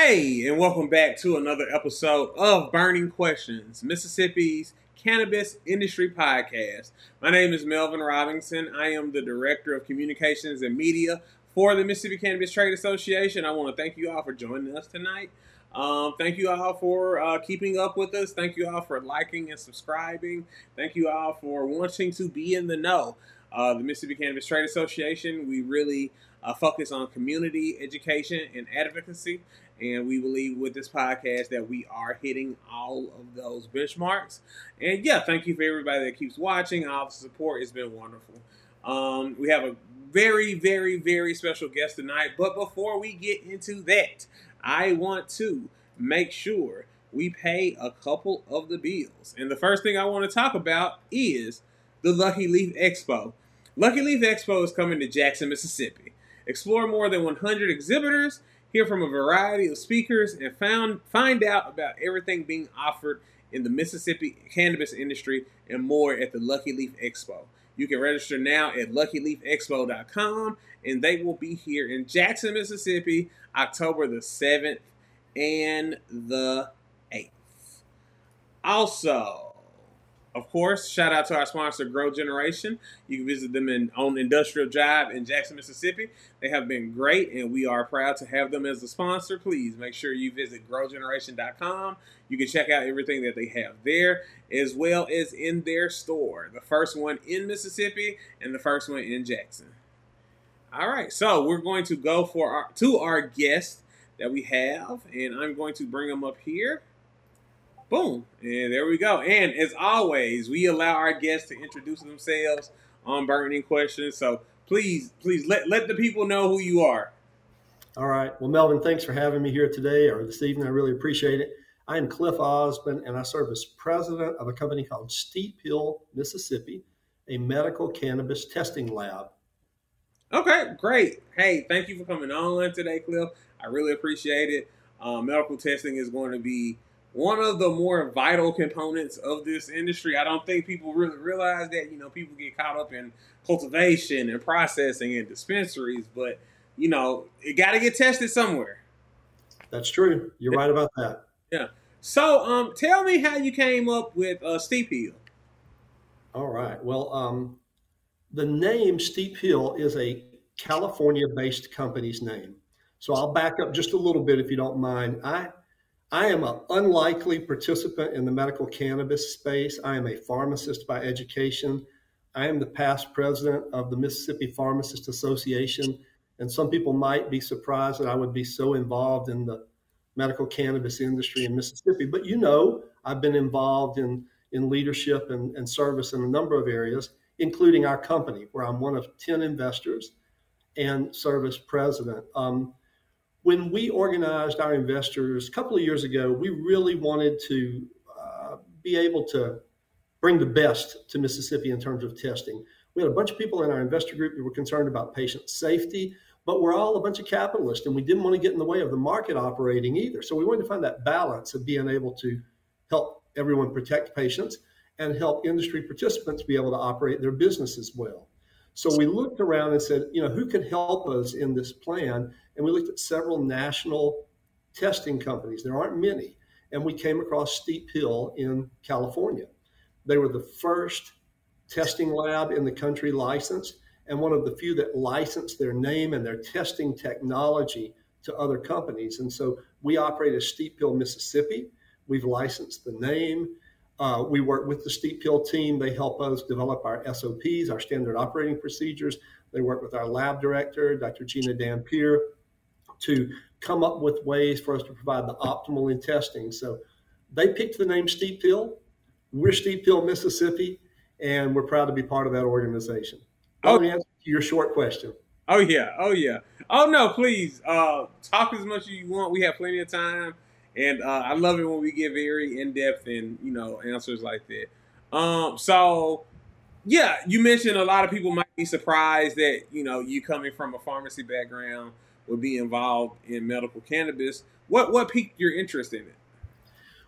Hey, and welcome back to another episode of Burning Questions, Mississippi's Cannabis Industry Podcast. My name is Melvin Robinson. I am the Director of Communications and Media for the Mississippi Cannabis Trade Association. I want to thank you all for joining us tonight. Um, thank you all for uh, keeping up with us. Thank you all for liking and subscribing. Thank you all for wanting to be in the know. Uh, the Mississippi Cannabis Trade Association, we really uh, focus on community education and advocacy. And we believe with this podcast that we are hitting all of those benchmarks. And yeah, thank you for everybody that keeps watching. All the support has been wonderful. Um, we have a very, very, very special guest tonight. But before we get into that, I want to make sure we pay a couple of the bills. And the first thing I want to talk about is the Lucky Leaf Expo. Lucky Leaf Expo is coming to Jackson, Mississippi. Explore more than 100 exhibitors hear from a variety of speakers, and found, find out about everything being offered in the Mississippi cannabis industry and more at the Lucky Leaf Expo. You can register now at luckyleafexpo.com, and they will be here in Jackson, Mississippi, October the 7th and the 8th. Also, of course, shout out to our sponsor, Grow Generation. You can visit them in, on Industrial Drive in Jackson, Mississippi. They have been great, and we are proud to have them as a sponsor. Please make sure you visit growgeneration.com. You can check out everything that they have there, as well as in their store. The first one in Mississippi and the first one in Jackson. All right, so we're going to go for our to our guest that we have, and I'm going to bring them up here. Boom. And there we go. And as always, we allow our guests to introduce themselves on burning questions. So please, please let, let the people know who you are. All right. Well, Melvin, thanks for having me here today or this evening. I really appreciate it. I am Cliff Osbon, and I serve as president of a company called Steep Hill, Mississippi, a medical cannabis testing lab. Okay, great. Hey, thank you for coming on today, Cliff. I really appreciate it. Uh, medical testing is going to be one of the more vital components of this industry. I don't think people really realize that. You know, people get caught up in cultivation and processing and dispensaries, but you know, it got to get tested somewhere. That's true. You're right about that. Yeah. So, um, tell me how you came up with uh, Steep Hill. All right. Well, um, the name Steep Hill is a California-based company's name. So I'll back up just a little bit if you don't mind. I I am an unlikely participant in the medical cannabis space. I am a pharmacist by education. I am the past president of the Mississippi Pharmacist Association. And some people might be surprised that I would be so involved in the medical cannabis industry in Mississippi. But you know, I've been involved in, in leadership and, and service in a number of areas, including our company, where I'm one of 10 investors and service president. Um, when we organized our investors a couple of years ago, we really wanted to uh, be able to bring the best to Mississippi in terms of testing. We had a bunch of people in our investor group that were concerned about patient safety, but we're all a bunch of capitalists and we didn't want to get in the way of the market operating either. So we wanted to find that balance of being able to help everyone protect patients and help industry participants be able to operate their business as well. So we looked around and said, you know, who could help us in this plan? And we looked at several national testing companies. There aren't many. And we came across Steep Hill in California. They were the first testing lab in the country licensed and one of the few that licensed their name and their testing technology to other companies. And so we operate as Steep Hill, Mississippi. We've licensed the name. Uh, we work with the Steep Hill team. They help us develop our SOPs, our standard operating procedures. They work with our lab director, Dr. Gina Dampier, to come up with ways for us to provide the optimal in testing. So they picked the name Steep Hill. We're Steep Hill, Mississippi, and we're proud to be part of that organization. Oh, Let me answer your short question. Oh yeah, oh yeah. Oh no, please uh, talk as much as you want. We have plenty of time, and uh, I love it when we get very in depth and you know answers like that. Um, so yeah, you mentioned a lot of people might be surprised that you know you coming from a pharmacy background would be involved in medical cannabis. What what piqued your interest in it?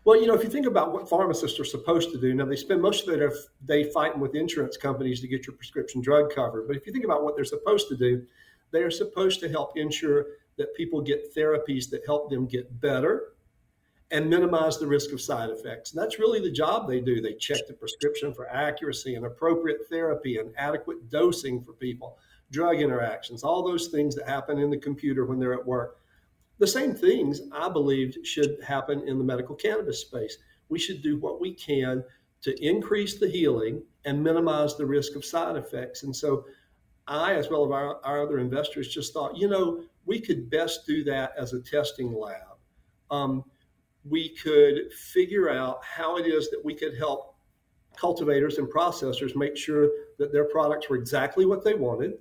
Well, you know, if you think about what pharmacists are supposed to do, now they spend most of their day fighting with insurance companies to get your prescription drug covered. But if you think about what they're supposed to do, they are supposed to help ensure that people get therapies that help them get better and minimize the risk of side effects. And that's really the job they do. They check the prescription for accuracy and appropriate therapy and adequate dosing for people, drug interactions, all those things that happen in the computer when they're at work. The same things I believed should happen in the medical cannabis space. We should do what we can to increase the healing and minimize the risk of side effects. And so I, as well as our, our other investors, just thought, you know, we could best do that as a testing lab. Um, we could figure out how it is that we could help cultivators and processors make sure that their products were exactly what they wanted,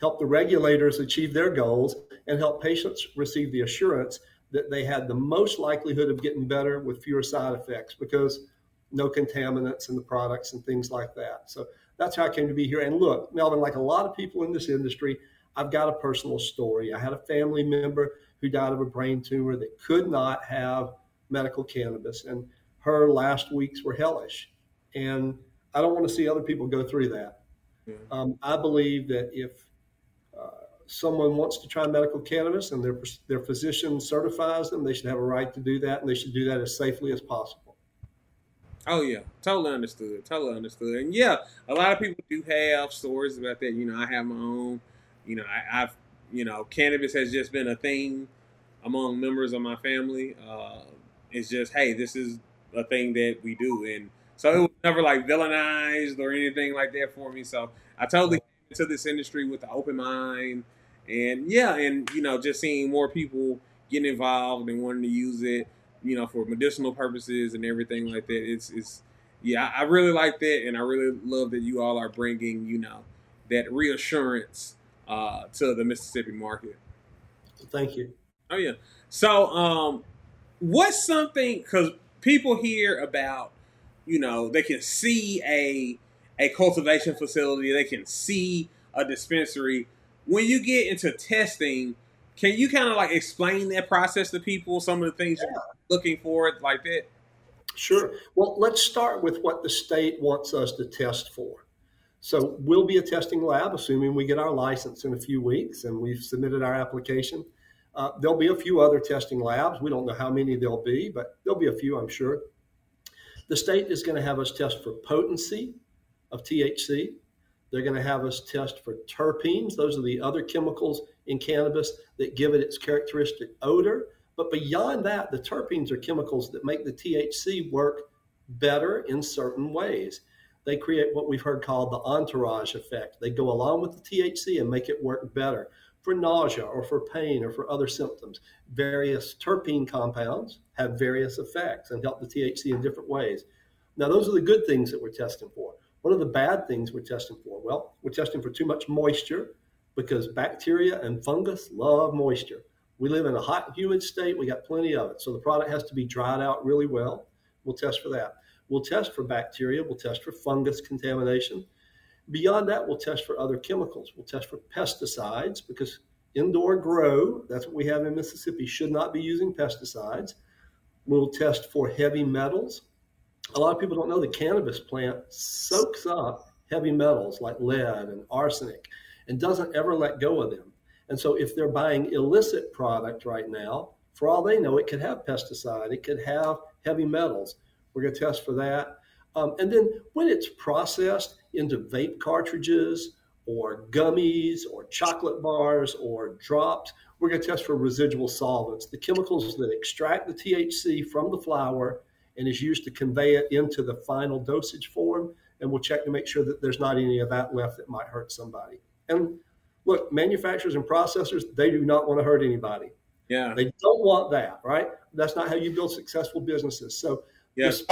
help the regulators achieve their goals, and help patients receive the assurance that they had the most likelihood of getting better with fewer side effects because no contaminants in the products and things like that. So that's how I came to be here. And look, Melvin, like a lot of people in this industry, I've got a personal story. I had a family member who died of a brain tumor that could not have medical cannabis. And her last weeks were hellish. And I don't want to see other people go through that. Yeah. Um, I believe that if someone wants to try medical cannabis and their, their physician certifies them, they should have a right to do that and they should do that as safely as possible. Oh yeah, totally understood. Totally understood. And yeah, a lot of people do have stories about that. You know, I have my own. You know, I, have you know, cannabis has just been a thing among members of my family. Uh, it's just, hey, this is a thing that we do, and so it was never like villainized or anything like that for me. So I totally came into this industry with an open mind, and yeah, and you know, just seeing more people getting involved and wanting to use it, you know, for medicinal purposes and everything like that. It's it's yeah, I really like that, and I really love that you all are bringing, you know, that reassurance uh, to the Mississippi market. Thank you. Oh yeah. So, um, what's something because people hear about, you know, they can see a a cultivation facility, they can see a dispensary. When you get into testing, can you kind of like explain that process to people? Some of the things yeah. you're looking for, like that. Sure. Well, let's start with what the state wants us to test for. So we'll be a testing lab, assuming we get our license in a few weeks and we've submitted our application. Uh, there'll be a few other testing labs. We don't know how many there'll be, but there'll be a few, I'm sure. The state is going to have us test for potency of THC. They're going to have us test for terpenes. Those are the other chemicals in cannabis that give it its characteristic odor. But beyond that, the terpenes are chemicals that make the THC work better in certain ways they create what we've heard called the entourage effect. They go along with the THC and make it work better for nausea or for pain or for other symptoms. Various terpene compounds have various effects and help the THC in different ways. Now, those are the good things that we're testing for. What are the bad things we're testing for? Well, we're testing for too much moisture because bacteria and fungus love moisture. We live in a hot, humid state. We got plenty of it. So the product has to be dried out really well. We'll test for that. We'll test for bacteria, we'll test for fungus contamination. Beyond that, we'll test for other chemicals. We'll test for pesticides because indoor grow, that's what we have in Mississippi, should not be using pesticides. We'll test for heavy metals. A lot of people don't know the cannabis plant soaks up heavy metals like lead and arsenic and doesn't ever let go of them. And so if they're buying illicit product right now, for all they know, it could have pesticide, it could have heavy metals. We're going to test for that. Um, and then when it's processed into vape cartridges or gummies or chocolate bars or drops, we're going to test for residual solvents, the chemicals that extract the THC from the flower and is used to convey it into the final dosage form. And we'll check to make sure that there's not any of that left that might hurt somebody. And look, manufacturers and processors, they do not want to hurt anybody. Yeah. They don't want that, right? That's not how you build successful businesses. So Yes.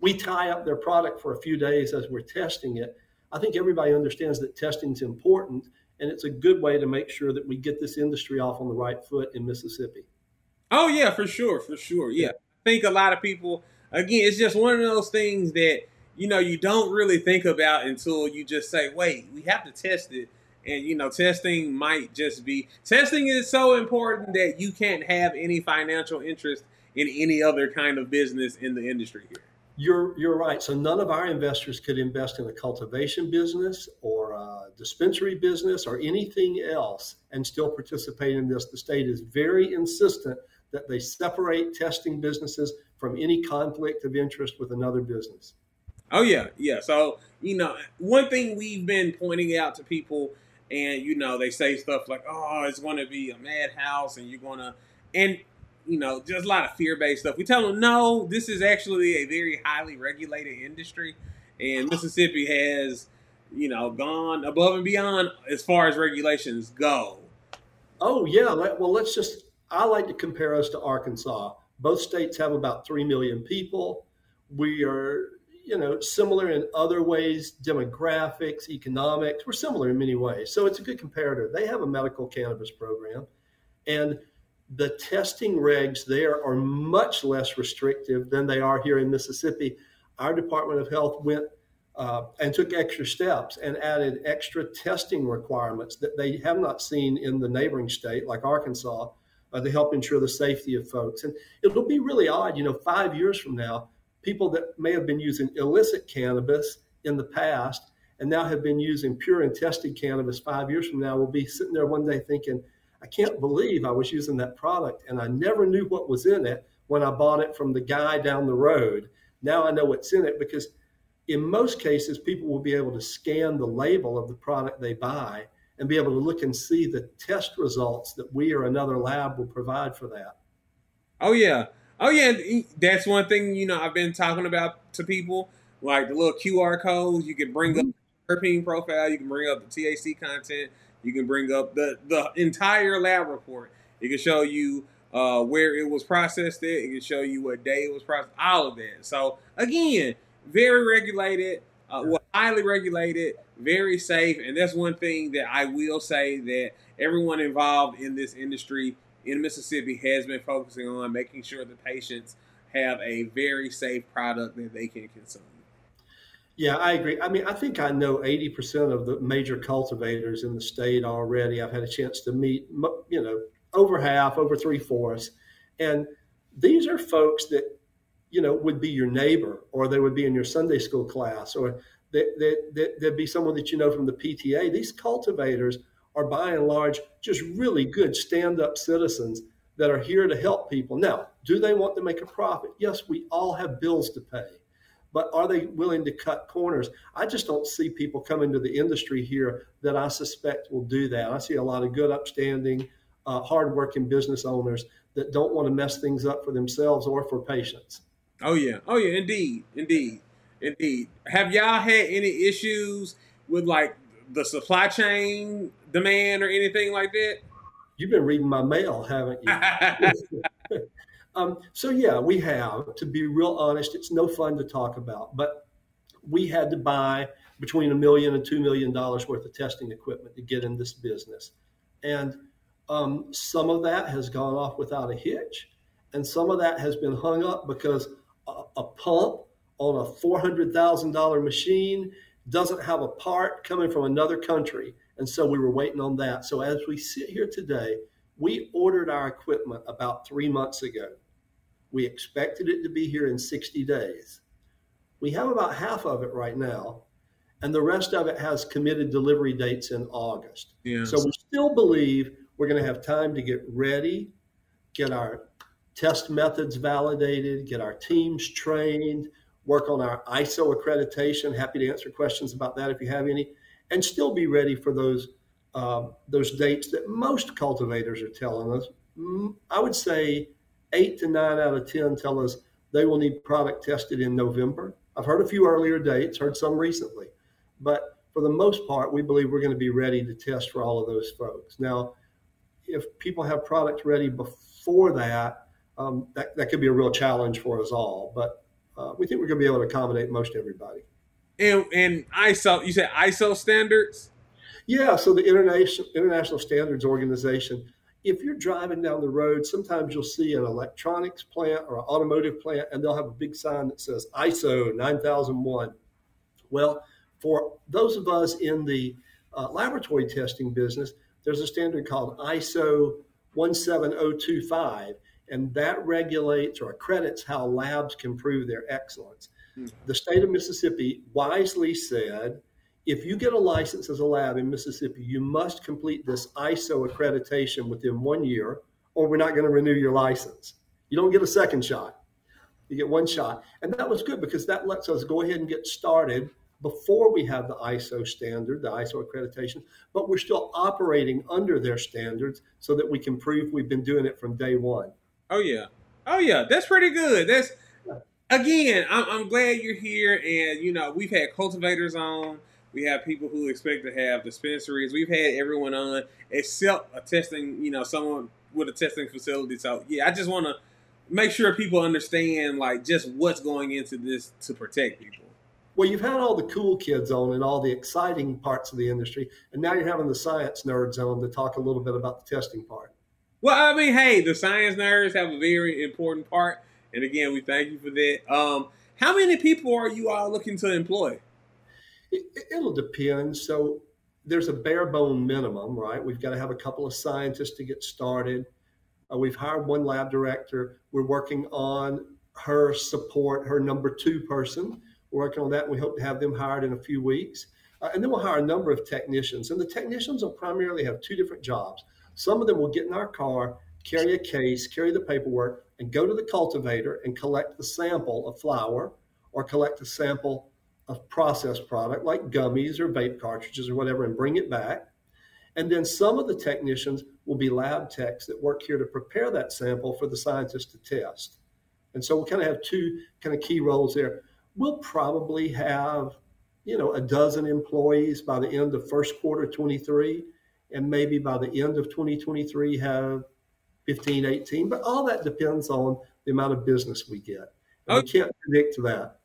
we tie up their product for a few days as we're testing it. I think everybody understands that testing is important, and it's a good way to make sure that we get this industry off on the right foot in Mississippi. Oh yeah, for sure, for sure. Yeah, I think a lot of people. Again, it's just one of those things that you know you don't really think about until you just say, "Wait, we have to test it." And you know, testing might just be testing is so important that you can't have any financial interest in any other kind of business in the industry here. You're you're right. So none of our investors could invest in a cultivation business or a dispensary business or anything else and still participate in this. The state is very insistent that they separate testing businesses from any conflict of interest with another business. Oh yeah, yeah. So you know, one thing we've been pointing out to people, and you know, they say stuff like, "Oh, it's going to be a madhouse," and you're going to, and you know, just a lot of fear based stuff. We tell them, no, this is actually a very highly regulated industry, and Mississippi has, you know, gone above and beyond as far as regulations go. Oh yeah, well let's just. I like to compare us to Arkansas. Both states have about three million people. We are, you know, similar in other ways, demographics, economics. We're similar in many ways, so it's a good comparator. They have a medical cannabis program, and the testing regs there are much less restrictive than they are here in Mississippi. Our Department of Health went uh, and took extra steps and added extra testing requirements that they have not seen in the neighboring state, like Arkansas, uh, to help ensure the safety of folks. And it'll be really odd, you know, five years from now, people that may have been using illicit cannabis in the past and now have been using pure and tested cannabis five years from now will be sitting there one day thinking, I can't believe I was using that product and I never knew what was in it when I bought it from the guy down the road. Now I know what's in it because in most cases, people will be able to scan the label of the product they buy and be able to look and see the test results that we or another lab will provide for that. Oh, yeah. Oh, yeah. That's one thing, you know, I've been talking about to people like the little QR codes. You can bring mm-hmm. up terpene profile, you can bring up the THC content you can bring up the the entire lab report. It can show you uh, where it was processed. It. it can show you what day it was processed. All of that. So again, very regulated, uh, well, highly regulated, very safe, and that's one thing that I will say that everyone involved in this industry in Mississippi has been focusing on making sure the patients have a very safe product that they can consume. Yeah, I agree. I mean, I think I know 80% of the major cultivators in the state already. I've had a chance to meet, you know, over half, over three fourths. And these are folks that, you know, would be your neighbor or they would be in your Sunday school class or that, that, that, would be someone that you know from the PTA. These cultivators are by and large just really good stand up citizens that are here to help people. Now, do they want to make a profit? Yes, we all have bills to pay but are they willing to cut corners? I just don't see people coming to the industry here that I suspect will do that. I see a lot of good, upstanding, uh, hardworking business owners that don't want to mess things up for themselves or for patients. Oh yeah, oh yeah, indeed, indeed, indeed. Have y'all had any issues with like the supply chain demand or anything like that? You've been reading my mail, haven't you? Um, so yeah, we have. To be real honest, it's no fun to talk about, but we had to buy between a million and two million dollars worth of testing equipment to get in this business, and um, some of that has gone off without a hitch, and some of that has been hung up because a, a pump on a four hundred thousand dollar machine doesn't have a part coming from another country, and so we were waiting on that. So as we sit here today, we ordered our equipment about three months ago. We expected it to be here in 60 days. We have about half of it right now, and the rest of it has committed delivery dates in August. Yes. So we still believe we're going to have time to get ready, get our test methods validated, get our teams trained, work on our ISO accreditation. Happy to answer questions about that if you have any, and still be ready for those uh, those dates that most cultivators are telling us. I would say eight to nine out of 10 tell us they will need product tested in November. I've heard a few earlier dates, heard some recently, but for the most part, we believe we're going to be ready to test for all of those folks. Now, if people have products ready before that, um, that, that could be a real challenge for us all, but uh, we think we're going to be able to accommodate most everybody. And, and ISO, you said ISO standards? Yeah, so the International International Standards Organization if you're driving down the road, sometimes you'll see an electronics plant or an automotive plant, and they'll have a big sign that says ISO 9001. Well, for those of us in the uh, laboratory testing business, there's a standard called ISO 17025. And that regulates or accredits how labs can prove their excellence. Mm. The state of Mississippi wisely said if you get a license as a lab in Mississippi, you must complete this ISO accreditation within one year, or we're not going to renew your license. You don't get a second shot. You get one shot. And that was good because that lets us go ahead and get started before we have the ISO standard, the ISO accreditation, but we're still operating under their standards so that we can prove we've been doing it from day one. Oh, yeah. Oh, yeah. That's pretty good. That's, again, I'm, I'm glad you're here. And, you know, we've had cultivators on we have people who expect to have dispensaries. We've had everyone on except a testing, you know, someone with a testing facility. So yeah, I just want to make sure people understand like just what's going into this to protect people. Well, you've had all the cool kids on and all the exciting parts of the industry, and now you're having the science nerds on to talk a little bit about the testing part. Well, I mean, hey, the science nerds have a very important part, and again, we thank you for that. Um, how many people are you all looking to employ? It, will depend. So there's a bare bone minimum, right? We've got to have a couple of scientists to get started. Uh, we've hired one lab director. We're working on her support, her number two person. We're working on that. We hope to have them hired in a few weeks. Uh, and then we'll hire a number of technicians. And the technicians will primarily have two different jobs. Some of them will get in our car, carry a case, carry the paperwork, and go to the cultivator and collect the sample of flower or collect a sample of processed product like gummies or vape cartridges or whatever and bring it back. And then some of the technicians will be lab techs that work here to prepare that sample for the scientists to test. And so we'll kind of have two kind of key roles there. We'll probably have, you know, a dozen employees by the end of first quarter 23, and maybe by the end of 2023 have 15, 18. But all that depends on the amount of business we get. And okay. we can't predict that.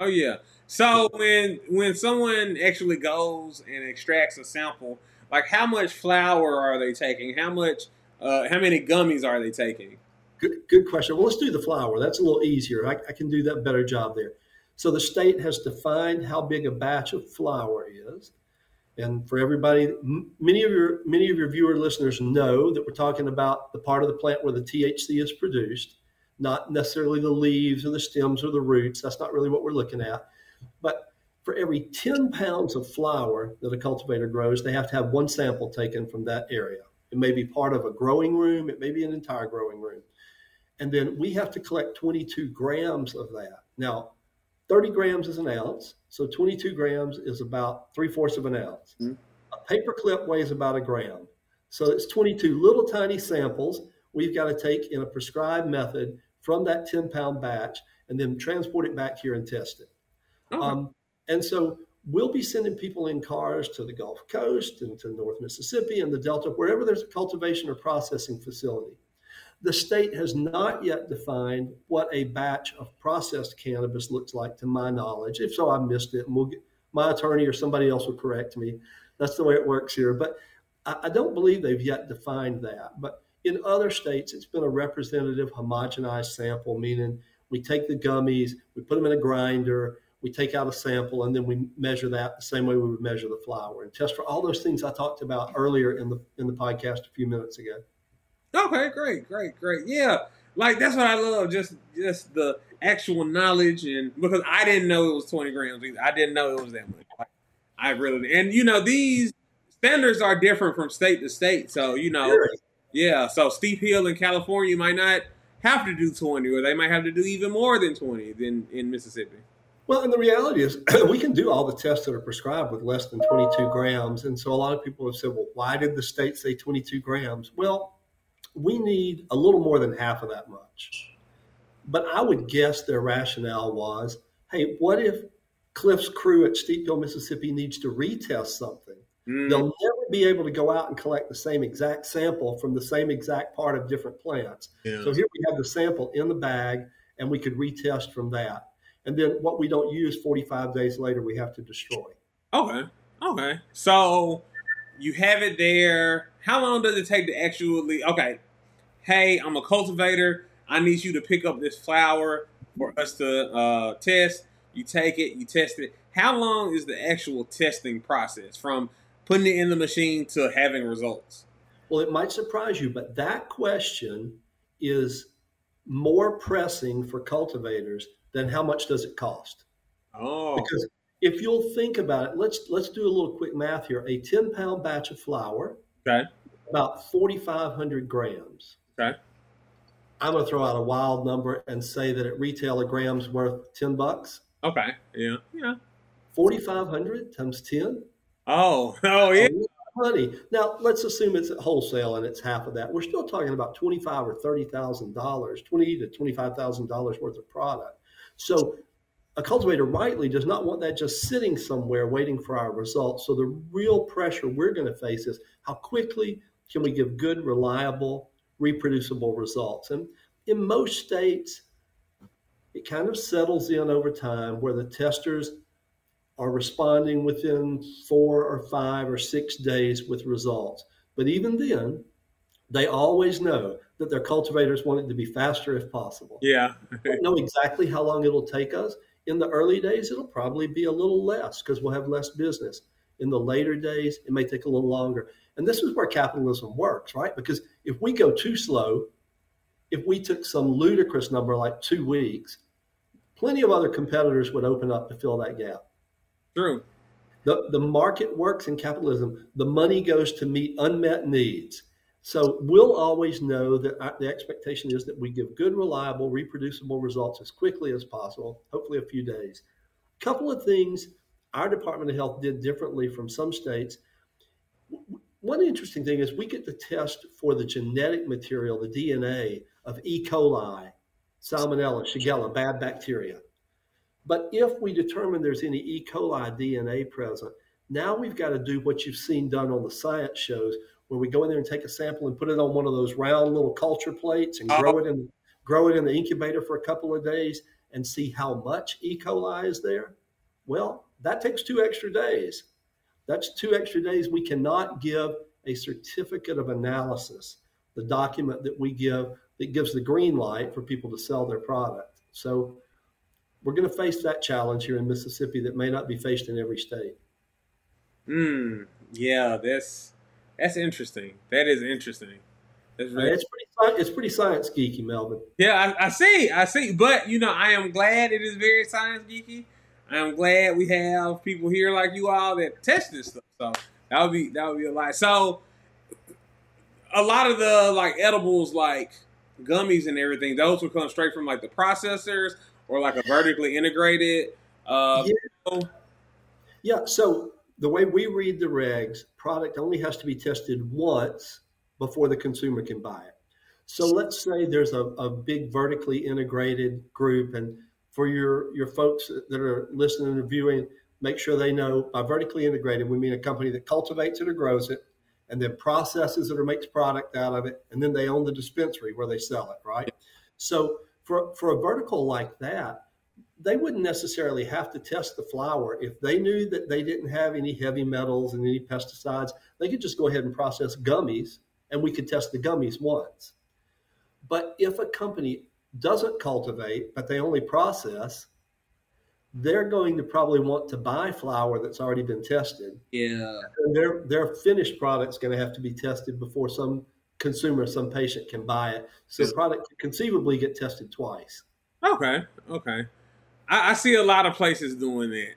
Oh yeah. So when when someone actually goes and extracts a sample, like how much flower are they taking? How much? Uh, how many gummies are they taking? Good, good question. Well, let's do the flower. That's a little easier. I, I can do that better job there. So the state has defined how big a batch of flower is. And for everybody, many of your many of your viewer listeners know that we're talking about the part of the plant where the THC is produced not necessarily the leaves or the stems or the roots. That's not really what we're looking at. But for every 10 pounds of flower that a cultivator grows, they have to have one sample taken from that area. It may be part of a growing room, it may be an entire growing room. And then we have to collect 22 grams of that. Now, 30 grams is an ounce, so 22 grams is about three fourths of an ounce. Mm-hmm. A paper clip weighs about a gram. So it's 22 little tiny samples we've got to take in a prescribed method from that 10 pound batch and then transport it back here and test it. Okay. Um, and so we'll be sending people in cars to the Gulf Coast and to North Mississippi and the Delta, wherever there's a cultivation or processing facility. The state has not yet defined what a batch of processed cannabis looks like, to my knowledge. If so, I missed it, and we'll get, my attorney or somebody else will correct me. That's the way it works here. But I, I don't believe they've yet defined that. But in other states, it's been a representative homogenized sample, meaning we take the gummies, we put them in a grinder, we take out a sample, and then we measure that the same way we would measure the flower and test for all those things I talked about earlier in the in the podcast a few minutes ago. Okay, great, great, great. Yeah, like that's what I love. Just just the actual knowledge, and because I didn't know it was twenty grams. Either. I didn't know it was that much. Like, I really and you know these standards are different from state to state. So you know. Sure yeah, so Steep Hill in California might not have to do 20, or they might have to do even more than 20 than in Mississippi. Well, and the reality is, we can do all the tests that are prescribed with less than 22 grams. And so a lot of people have said, well, why did the state say 22 grams? Well, we need a little more than half of that much. But I would guess their rationale was hey, what if Cliff's crew at Steep Hill, Mississippi needs to retest something? Mm. They'll never be able to go out and collect the same exact sample from the same exact part of different plants. Yeah. So here we have the sample in the bag, and we could retest from that. And then what we don't use 45 days later, we have to destroy. Okay. Okay. So you have it there. How long does it take to actually? Okay. Hey, I'm a cultivator. I need you to pick up this flower for us to uh, test. You take it, you test it. How long is the actual testing process from putting it in the machine to having results? Well, it might surprise you, but that question is more pressing for cultivators than how much does it cost. Oh, Because if you'll think about it, let's let's do a little quick math here. A 10 pound batch of flower, okay, about 4,500 grams. okay. I'm going to throw out a wild number and say that at retail a gram's worth 10 bucks. Okay. Yeah. Yeah. 4,500 times 10. Oh. Oh yeah. Money. Now let's assume it's at wholesale and it's half of that. We're still talking about twenty-five or thirty thousand dollars, twenty to twenty-five thousand dollars worth of product. So a cultivator rightly does not want that just sitting somewhere waiting for our results. So the real pressure we're going to face is how quickly can we give good, reliable, reproducible results? And in most states, it kind of settles in over time where the testers are responding within four or five or six days with results. But even then, they always know that their cultivators want it to be faster if possible. Yeah. don't know exactly how long it'll take us. In the early days, it'll probably be a little less because we'll have less business. In the later days, it may take a little longer. And this is where capitalism works, right? Because if we go too slow, if we took some ludicrous number like two weeks, plenty of other competitors would open up to fill that gap. True. The, the market works in capitalism. The money goes to meet unmet needs. So we'll always know that our, the expectation is that we give good, reliable, reproducible results as quickly as possible, hopefully a few days. A couple of things our Department of Health did differently from some states. One interesting thing is we get to test for the genetic material, the DNA of E. coli, Salmonella, Shigella, bad bacteria. But if we determine there's any E. coli DNA present, now we've got to do what you've seen done on the science shows, where we go in there and take a sample and put it on one of those round little culture plates and grow it in grow it in the incubator for a couple of days and see how much E. coli is there. Well, that takes two extra days. That's two extra days. We cannot give a certificate of analysis, the document that we give that gives the green light for people to sell their product. So we're going to face that challenge here in Mississippi that may not be faced in every state. Hmm. Yeah. That's that's interesting. That is interesting. That's really, It's pretty, it's pretty science geeky, Melvin. yeah, I, I see. I see. But you know, I am glad it is very science geeky. I am glad we have people here like you all that test this stuff. So that would be that would be a lot. So a lot of the like edibles, like gummies and everything, those would come straight from like the processors or like a vertically integrated. Uh, Yeah. Yeah. So the way we read the regs, product only has to be tested once before the consumer can buy it. So let's say there's a, a big vertically integrated group, and for your your folks that are listening and viewing, make sure they know by vertically integrated we mean a company that cultivates it or grows it, and then processes it or makes product out of it, and then they own the dispensary where they sell it, right? So for for a vertical like that, they wouldn't necessarily have to test the flower if they knew that they didn't have any heavy metals and any pesticides. They could just go ahead and process gummies, and we could test the gummies once. But if a company doesn't cultivate, but they only process, they're going to probably want to buy flower that's already been tested. yeah. And their their finished product's going to have to be tested before some consumer, some patient can buy it. So the product could conceivably get tested twice. Okay. Okay. I, I see a lot of places doing that.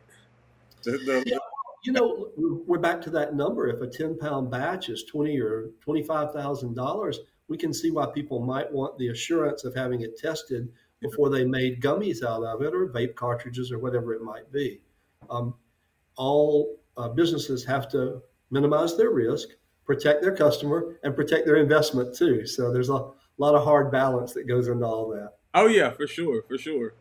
The, the, Yeah. You know, we're back to that number. If a 10 pound batch is 20 or $25,000, we can see why people might want the assurance of having it tested before they made gummies out of it or vape cartridges or whatever it might be. Um, all uh, businesses have to minimize their risk, protect their customer, and protect their investment too. So there's a lot of hard balance that goes into all that. Oh yeah, for sure, for sure.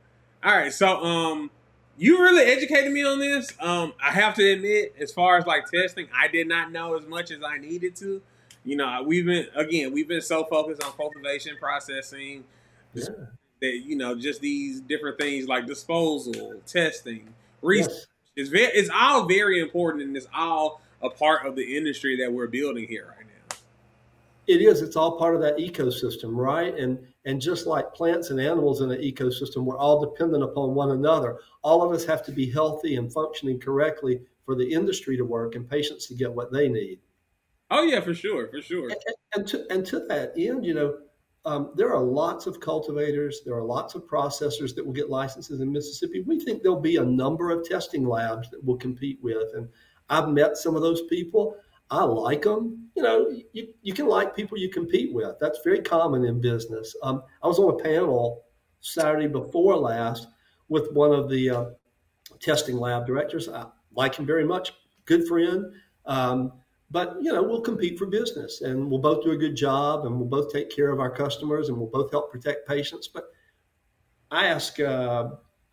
All right, so um, you really educated me on this. Um, I have to admit, as far as like testing, I did not know as much as I needed to. You know, we've been again, we've been so focused on cultivation, processing, Yeah. that you know, just these different things like disposal, testing, research. Yes. It's very, it's all very important, and it's all a part of the industry that we're building here right now. It is. It's all part of that ecosystem, right? And and just like plants and animals in an ecosystem, we're all dependent upon one another. All of us have to be healthy and functioning correctly for the industry to work and patients to get what they need. Oh yeah, for sure, for sure. And, and to and to that end, you know, um, there are lots of cultivators, there are lots of processors that will get licenses in Mississippi. We think there'll be a number of testing labs that we'll compete with. And I've met some of those people. I like them. You know, you, you can like people you compete with. That's very common in business. Um, I was on a panel Saturday before last with one of the uh, testing lab directors. I like him very much, good friend. Um, but you know, we'll compete for business, and we'll both do a good job, and we'll both take care of our customers, and we'll both help protect patients. But I asked uh,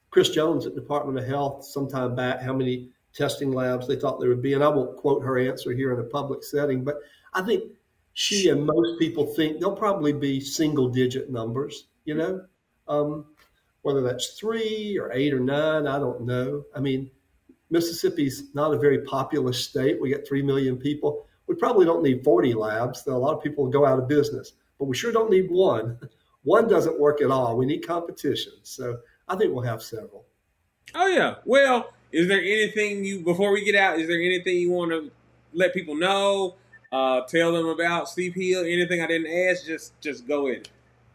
Chris Jones at Department of Health sometime back how many testing labs they thought there would be, and I won't quote her answer here in a public setting, but I think she and most people think there'll probably be single digit numbers. You know, um, whether that's three or eight or nine, I don't know. I mean Mississippi's not a very populous state. We got 3 million people. We probably don't need 40 labs. A lot of people go out of business, but we sure don't need one. One doesn't work at all. We need competition. So I think we'll have several. Oh, yeah. Well, is there anything you, before we get out, is there anything you want to let people know? Uh, tell them about Steep Hill? Anything I didn't ask? Just, just go in.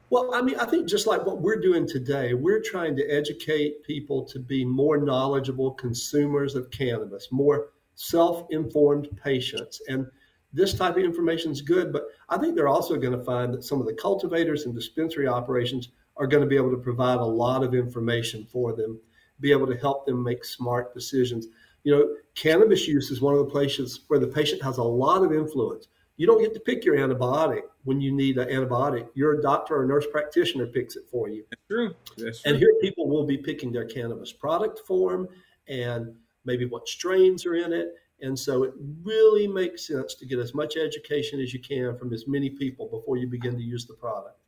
Well, I mean, I think just like what we're doing today, we're trying to educate people to be more knowledgeable consumers of cannabis, more self informed patients. And this type of information is good, but I think they're also going to find that some of the cultivators and dispensary operations are going to be able to provide a lot of information for them, be able to help them make smart decisions. You know, cannabis use is one of the places where the patient has a lot of influence. You don't get to pick your antibiotic when you need an antibiotic. Your doctor or nurse practitioner picks it for you. That's true. That's true. And here people will be picking their cannabis product form and maybe what strains are in it. And so it really makes sense to get as much education as you can from as many people before you begin to use the product.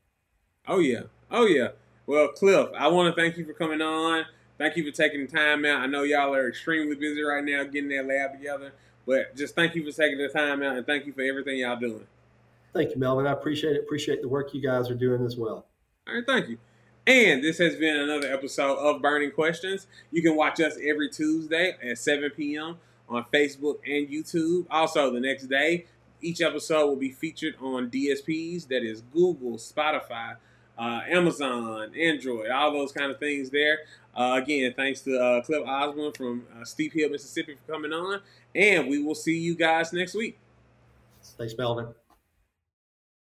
Oh, yeah. Oh, yeah. Well, Cliff, I want to thank you for coming on. Thank you for taking the time out. I know y'all are extremely busy right now getting that lab together. But just thank you for taking the time out and thank you for everything y'all doing. Thank you, Melvin. I appreciate it. Appreciate the work you guys are doing as well. All right, thank you. And this has been another episode of Burning Questions. You can watch us every Tuesday at 7 p.m. on Facebook and YouTube. Also, the next day, each episode will be featured on DSPs that is Google, Spotify, uh, Amazon, Android, all those kind of things there. Uh, again, thanks to uh, Cliff Osbon from uh, Steep Hill, Mississippi for coming on. And we will see you guys next week. Thanks, Melvin.